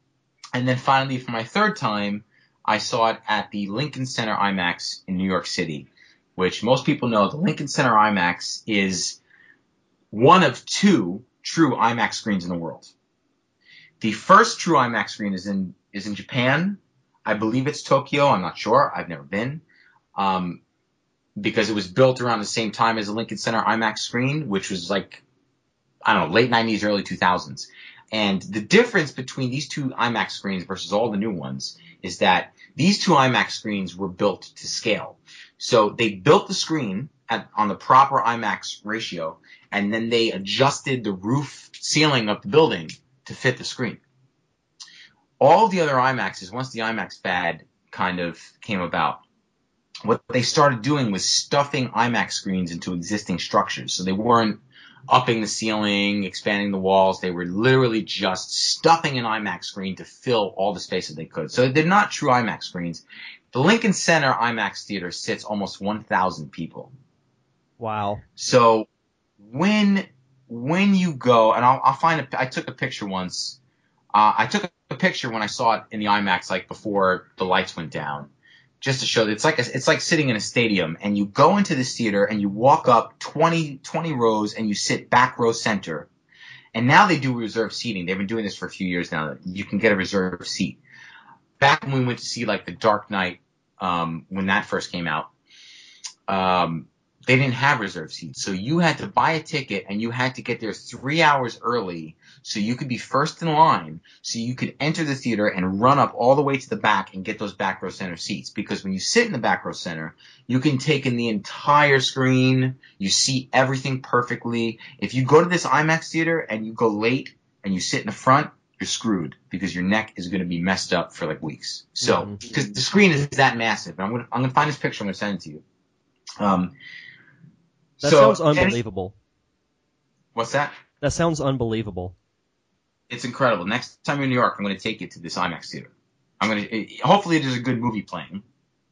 And then finally, for my third time, I saw it at the Lincoln Center IMAX in New York City, which most people know the Lincoln Center IMAX is one of two true IMAX screens in the world. The first true IMAX screen is in is in Japan. I believe it's Tokyo. I'm not sure. I've never been. Um, because it was built around the same time as the Lincoln Center IMAX screen, which was like, I don't know, late 90s, early 2000s. And the difference between these two IMAX screens versus all the new ones is that these two IMAX screens were built to scale. So they built the screen at, on the proper IMAX ratio, and then they adjusted the roof ceiling of the building to fit the screen. All the other IMAXs, once the IMAX fad kind of came about, what they started doing was stuffing IMAX screens into existing structures. So they weren't upping the ceiling, expanding the walls. They were literally just stuffing an IMAX screen to fill all the space that they could. So they're not true IMAX screens. The Lincoln Center IMAX theater sits almost 1,000 people. Wow. So when when you go, and I'll, I'll find a, I took a picture once. Uh, I took a picture when I saw it in the IMAX, like before the lights went down just to show that it's like a, it's like sitting in a stadium and you go into this theater and you walk up 20, 20 rows and you sit back row center. And now they do reserved seating. They've been doing this for a few years now. You can get a reserved seat. Back when we went to see like the Dark Knight, um, when that first came out, um, they didn't have reserved seats. So you had to buy a ticket and you had to get there three hours early so you could be first in line so you could enter the theater and run up all the way to the back and get those back row center seats. Because when you sit in the back row center, you can take in the entire screen. You see everything perfectly. If you go to this IMAX theater and you go late and you sit in the front, you're screwed because your neck is going to be messed up for like weeks. So, because the screen is that massive. I'm going to, I'm going to find this picture. I'm going to send it to you. Um, That so- sounds unbelievable. What's that? That sounds unbelievable. It's incredible. Next time you're in New York, I'm going to take you to this IMAX theater. I'm going to, hopefully there's a good movie playing,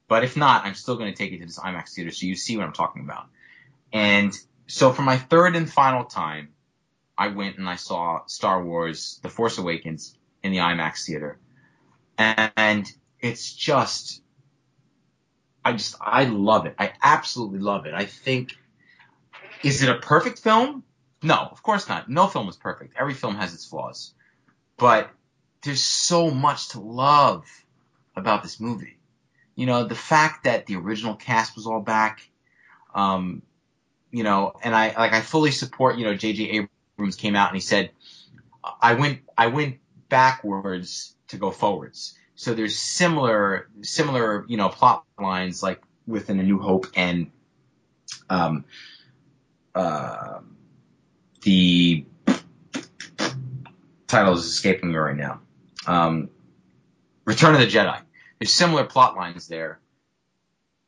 but if not, I'm still going to take you to this IMAX theater so you see what I'm talking about. And so for my third and final time, I went and I saw Star Wars The Force Awakens in the IMAX theater. And it's just, I just, I love it. I absolutely love it. I think, is it a perfect film? No, of course not. No film is perfect. Every film has its flaws. But there's so much to love about this movie. You know, the fact that the original cast was all back, um, you know, and I, like, I fully support, you know, J.J. Abrams came out and he said, I went, I went backwards to go forwards. So there's similar, similar, you know, plot lines like within A New Hope and, um, uh, the title is escaping me right now. Um, Return of the Jedi. There's similar plot lines there,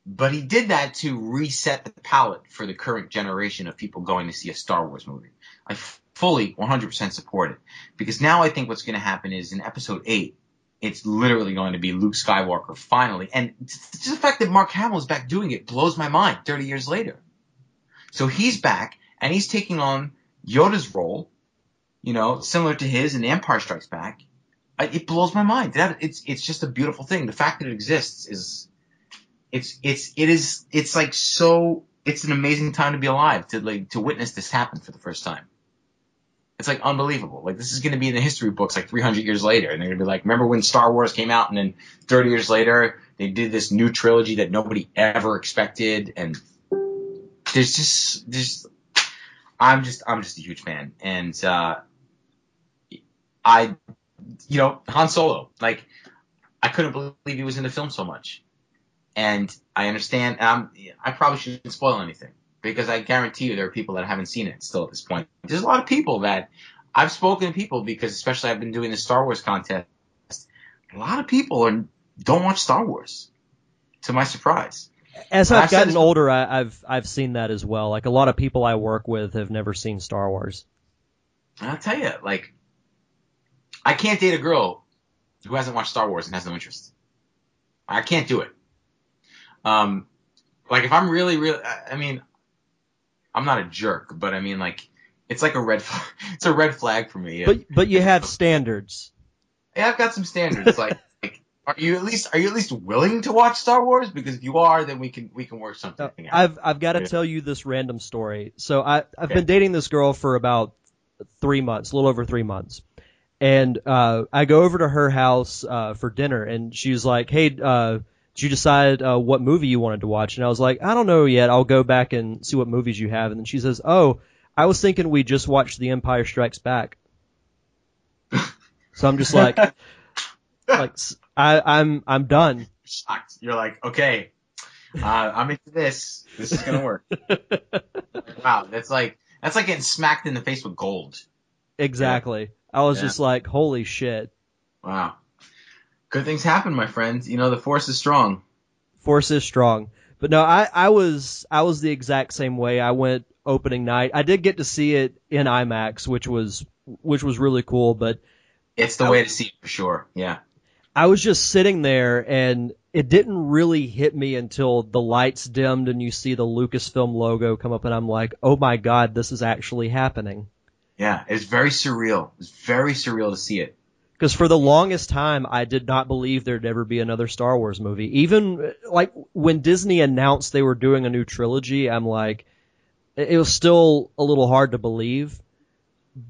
but he did that to reset the palette for the current generation of people going to see a Star Wars movie. I fully 100% support it because now I think what's going to happen is in Episode Eight, it's literally going to be Luke Skywalker finally, and just the fact that Mark Hamill is back doing it blows my mind. 30 years later, so he's back and he's taking on Yoda's role, you know, similar to his in Empire Strikes Back. I, it blows my mind. That it's it's just a beautiful thing. The fact that it exists is it's it's it is it's like so it's an amazing time to be alive to like to witness this happen for the first time. It's like unbelievable. Like this is going to be in the history books like 300 years later, and they're going to be like, remember when Star Wars came out, and then 30 years later they did this new trilogy that nobody ever expected, and there's just there's I'm just I'm just a huge fan, and uh, I you know, Han Solo. Like, I couldn't believe he was in the film so much. And I understand. Um, I probably shouldn't spoil anything because I guarantee you there are people that haven't seen it still at this point. There's a lot of people that I've spoken to people because, especially I've been doing the Star Wars contest. A lot of people are, don't watch Star Wars. To my surprise. As I've gotten older, I, I've I've seen that as well. Like a lot of people I work with have never seen Star Wars. And I'll tell you, like, I can't date a girl who hasn't watched Star Wars and has no interest. I can't do it. Um, like if I'm really, really, I mean, I'm not a jerk, but I mean, like, it's like a red, flag, it's a red flag for me. But but you have standards. yeah, I've got some standards. like, are you at least, are you at least willing to watch Star Wars? Because if you are, then we can, we can work something out. I've I've got to Yeah. tell you this random story. So I I've Okay. been dating this girl for about three months, a little over three months, and uh, I go over to her house uh, for dinner, and she's like, "Hey, uh, did you decide uh, what movie you wanted to watch?" And I was like, "I don't know yet. I'll go back and see what movies you have." And then she says, "Oh, I was thinking we just watched The Empire Strikes Back." so I'm just like, like I I'm I'm done. shocked. You're like, okay, uh, I'm into this. This is gonna work. wow, that's like that's like getting smacked in the face with gold. Exactly. I was Yeah. just like, holy shit. Wow. Good things happen, my friends. You know the force is strong. Force is strong. But no, I, I was I was the exact same way. I went opening night. I did get to see it in IMAX, which was which was really cool, but It's the way to see it for sure. Yeah. I was just sitting there and it didn't really hit me until the lights dimmed and you see the Lucasfilm logo come up and I'm like, "Oh my god, this is actually happening." Yeah. It's very surreal. It's very surreal to see it. Because for the longest time, I did not believe there'd ever be another Star Wars movie. Even like when Disney announced they were doing a new trilogy, I'm like, it it was still a little hard to believe.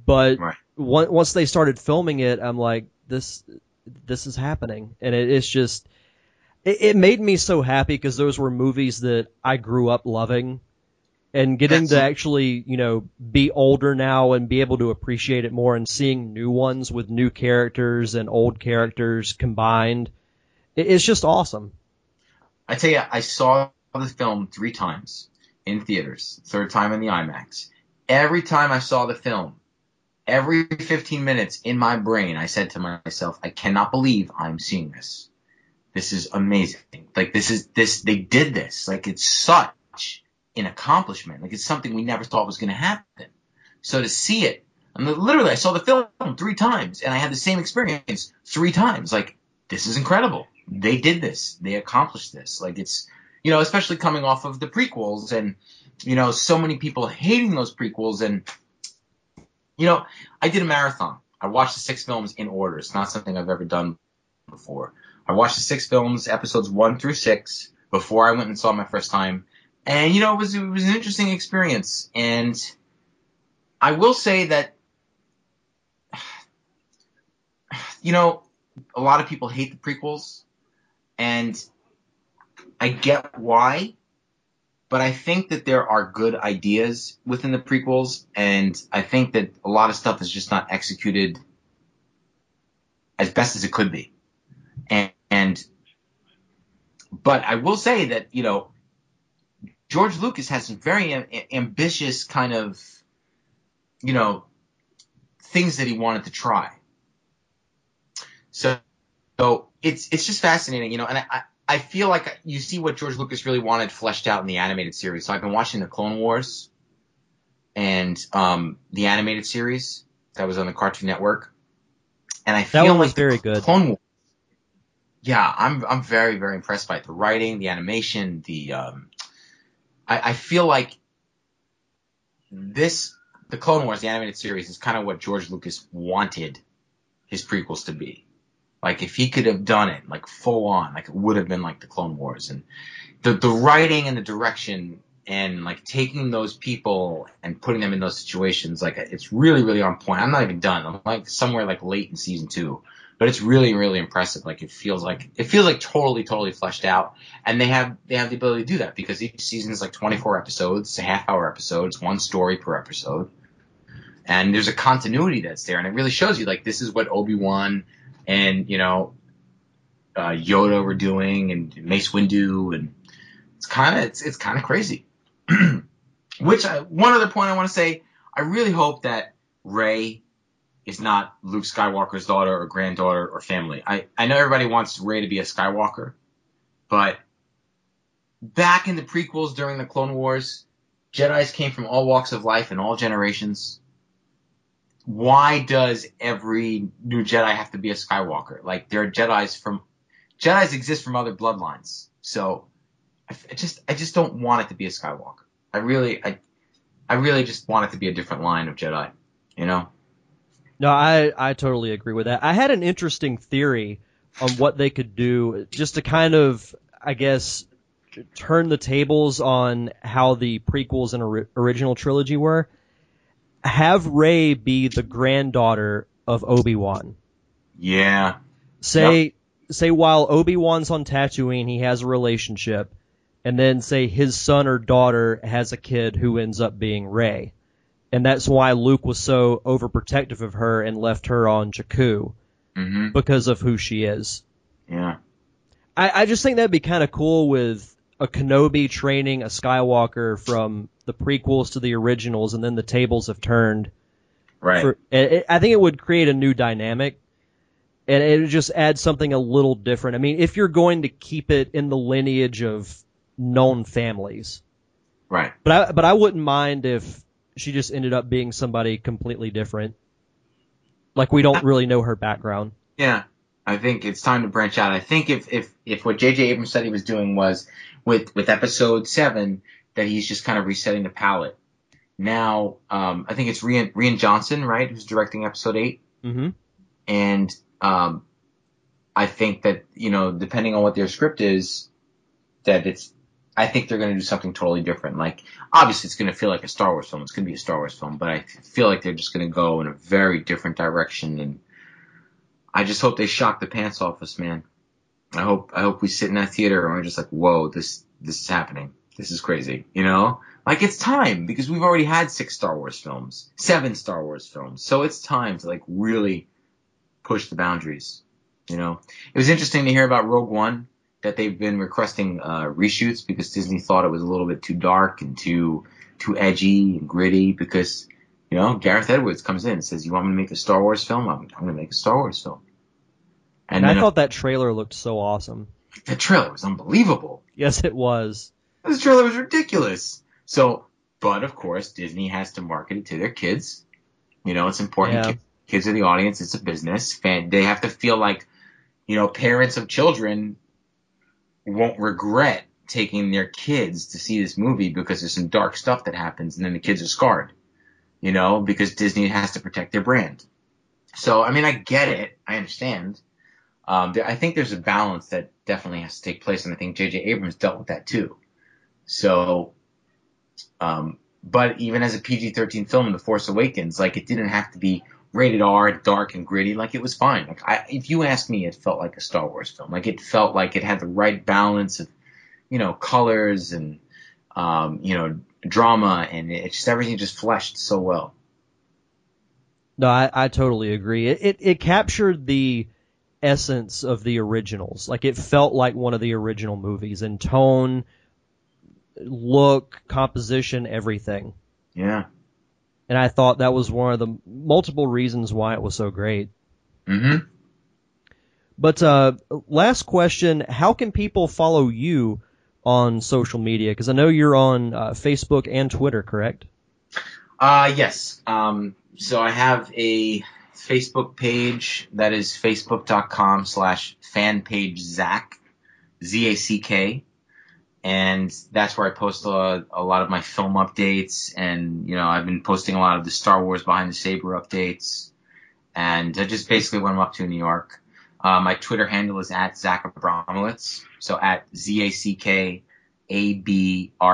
But Right. once they started filming it, I'm like, this, this is happening, and it, it's just, it, it made me so happy because those were movies that I grew up loving. And getting to actually, you know, be older now and be able to appreciate it more and seeing new ones with new characters and old characters combined, it, it's just awesome. I tell you, I saw the film three times in theaters. Third time in the IMAX. Every time I saw the film, every 15 minutes in my brain, I said to myself, I cannot believe I'm seeing this. This is amazing. Like this is this. They did this. Like it's such an accomplishment. Like it's something we never thought was going to happen. So to see it, and literally, I saw the film three times, and I had the same experience three times. Like this is incredible. They did this. They accomplished this. Like it's, you know, especially coming off of the prequels and, you know, so many people hating those prequels. And, you know, I did a marathon. I watched the six films in order. It's not something I've ever done before. I watched the six films, episodes one through six, before I went and saw my first time. And, you know, it was, it was an interesting experience. And I will say that, you know, a lot of people hate the prequels and I get why, but I think that there are good ideas within the prequels, and I think that a lot of stuff is just not executed as best as it could be. And, and but I will say that you know George Lucas has some very a- ambitious kind of you know things that he wanted to try. So so it's it's just fascinating, you know, and I, I feel like you see what George Lucas really wanted fleshed out in the animated series. So I've been watching the Clone Wars and um, the animated series that was on the Cartoon Network, and I feel like very good. Clone Wars. Yeah, I'm I'm very very impressed by it. the writing, the animation, the um, I, I feel like this the Clone Wars, the animated series, is kind of what George Lucas wanted his prequels to be. Like if he could have done it like full on, like it would have been like the Clone Wars. And the the writing and the direction and like taking those people and putting them in those situations, like it's really really on point. I'm not even done. I'm like somewhere like late in season two, but it's really really impressive. Like it feels like it feels like totally totally fleshed out, and they have they have the ability to do that because each season is like 24 episodes, a half hour episode, it's one story per episode, and there's a continuity that's there, and it really shows you like this is what Obi Wan and you know uh, Yoda were doing, and Mace Windu, and it's kind of it's it's kind of crazy. Which I, one other point I want to say, I really hope that Rey is not Luke Skywalker's daughter or granddaughter or family. I I know everybody wants Rey to be a Skywalker, but back in the prequels during the Clone Wars, Jedi's came from all walks of life and all generations. Why does every new Jedi have to be a Skywalker? Like there are Jedi's from Jedi's exist from other bloodlines. So I, just I just don't want it to be a Skywalker. I really I I really just want it to be a different line of Jedi. You know? No, I I totally agree with that. I had an interesting theory on what they could do just to kind of I guess turn the tables on how the prequels and ori- original trilogy were. Have Rey be the granddaughter of Obi Wan. Yeah. Say say while Obi Wan's on Tatooine, he has a relationship, and then say his son or daughter has a kid who ends up being Rey, and that's why Luke was so overprotective of her and left her on Jakku hmm because of who she is. Yeah. I, I just think that'd be kind of cool with a Kenobi training a Skywalker from the prequels to the originals, and then the tables have turned. Right. For, it, I think it would create a new dynamic, and it would just add something a little different. I mean, if you're going to keep it in the lineage of known families, right. but I but I wouldn't mind if she just ended up being somebody completely different. Like we don't really know her background. Yeah, I think it's time to branch out. I think if if if what J.J. Abrams said he was doing was with with Episode Seven that he's just kind of resetting the palette. Now, um, I think it's Rian, Rian Johnson, right, who's directing Episode Eight, hmm and um, I think that you know, depending on what their script is, that it's. I think they're going to do something totally different. Like, obviously, it's going to feel like a Star Wars film. It's going to be a Star Wars film, but I feel like they're just going to go in a very different direction and I just hope they shock the pants off us, man. I hope I hope we sit in that theater and we're just like, whoa, this this is happening. This is crazy, you know? Like it's time because we've already had six Star Wars films, seven Star Wars films, so it's time to like really push the boundaries. You know, it was interesting to hear about Rogue One that they've been requesting uh, reshoots because Disney thought it was a little bit too dark and too too edgy and gritty because you know Gareth Edwards comes in and says, "You want me to make a Star Wars film? I'm, I'm going to make a Star Wars film." And, And, I thought that trailer looked so awesome. the trailer was unbelievable. Yes, it was. This trailer was ridiculous. So, but of course, Disney has to market it to their kids. You know, it's important. Yeah. Ki- Kids are the audience. It's a business. Fan, they have to feel like, you know, parents of children won't regret taking their kids to see this movie because there's some dark stuff that happens and then the kids are scarred. You know, because Disney has to protect their brand. So, I mean, I get it. I understand. Um, I think there's a balance that definitely has to take place, and I think J.J. Abrams dealt with that too. So, um, but even as a PG-13 film, The Force Awakens, like it didn't have to be rated R, dark and gritty. Like it was fine. Like I, if you ask me, it felt like a Star Wars film. Like it felt like it had the right balance of, you know, colors and, um, you know, drama, and it just everything just fleshed so well. No, I, I totally agree. It, it it captured the essence of the originals. Like it felt like one of the original movies in tone, look, composition, everything. Yeah. And I thought that was one of the multiple reasons why it was so great. Mm-hmm. But uh, last question: How can people follow you on social media? Because I know you're on uh, Facebook and Twitter, correct? Uh, yes. Um, so I have a Facebook page that is facebook.com slash fanpage Zack, Z-A-C-K. And that's where I post a, a lot of my film updates. And, you know, I've been posting a lot of the Star Wars Behind the Saber updates. And just basically what I'm up to in New York. Uh, my Twitter handle is at Zack Abramowitz. So at Z-A-C-K A-B-R-A-M-O-W-I-T-Z.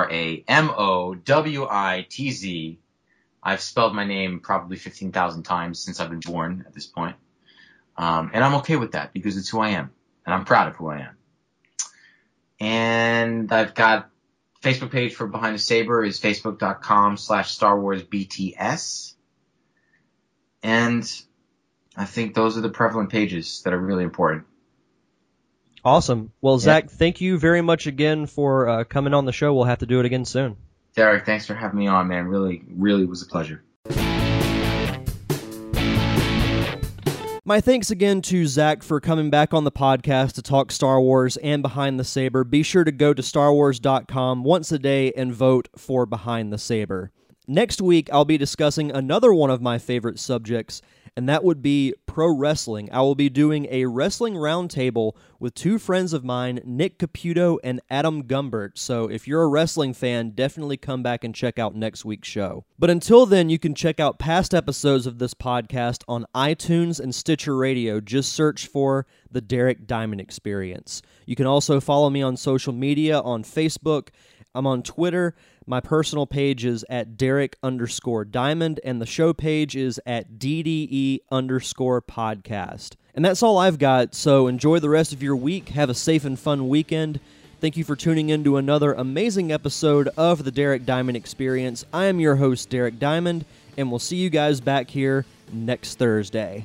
I've spelled my name probably 15,000 times since I've been born at this point. Um, and I'm okay with that because it's who I am. And I'm proud of who I am. And I've got Facebook page for Behind the Saber is facebook.com slash Star Wars BTS. and I think those are the prevalent pages that are really important. Awesome. Well, Zack, thank you very much again for uh, coming on the show. We'll have to do it again soon. Derek, thanks for having me on, man. Really, really was a pleasure. My thanks again to Zack for coming back on the podcast to talk Star Wars and Behind the Saber. Be sure to go to starwars.com once a day and vote for Behind the Saber. Next week, I'll be discussing another one of my favorite subjects, and that would be pro wrestling. I will be doing a wrestling roundtable with two friends of mine, Nick Caputo and Adam Gumbert. So if you're a wrestling fan, definitely come back and check out next week's show. But until then, you can check out past episodes of this podcast on iTunes and Stitcher Radio. Just search for The Derek Diamond Experience. You can also follow me on social media on Facebook. I'm on Twitter. My personal page is at Derek underscore Diamond, and the show page is at DDE underscore podcast. And that's all I've got, so enjoy the rest of your week. Have a safe and fun weekend. Thank you for tuning in to another amazing episode of the Derek Diamond Experience. I am your host, Derek Diamond, and we'll see you guys back here next Thursday.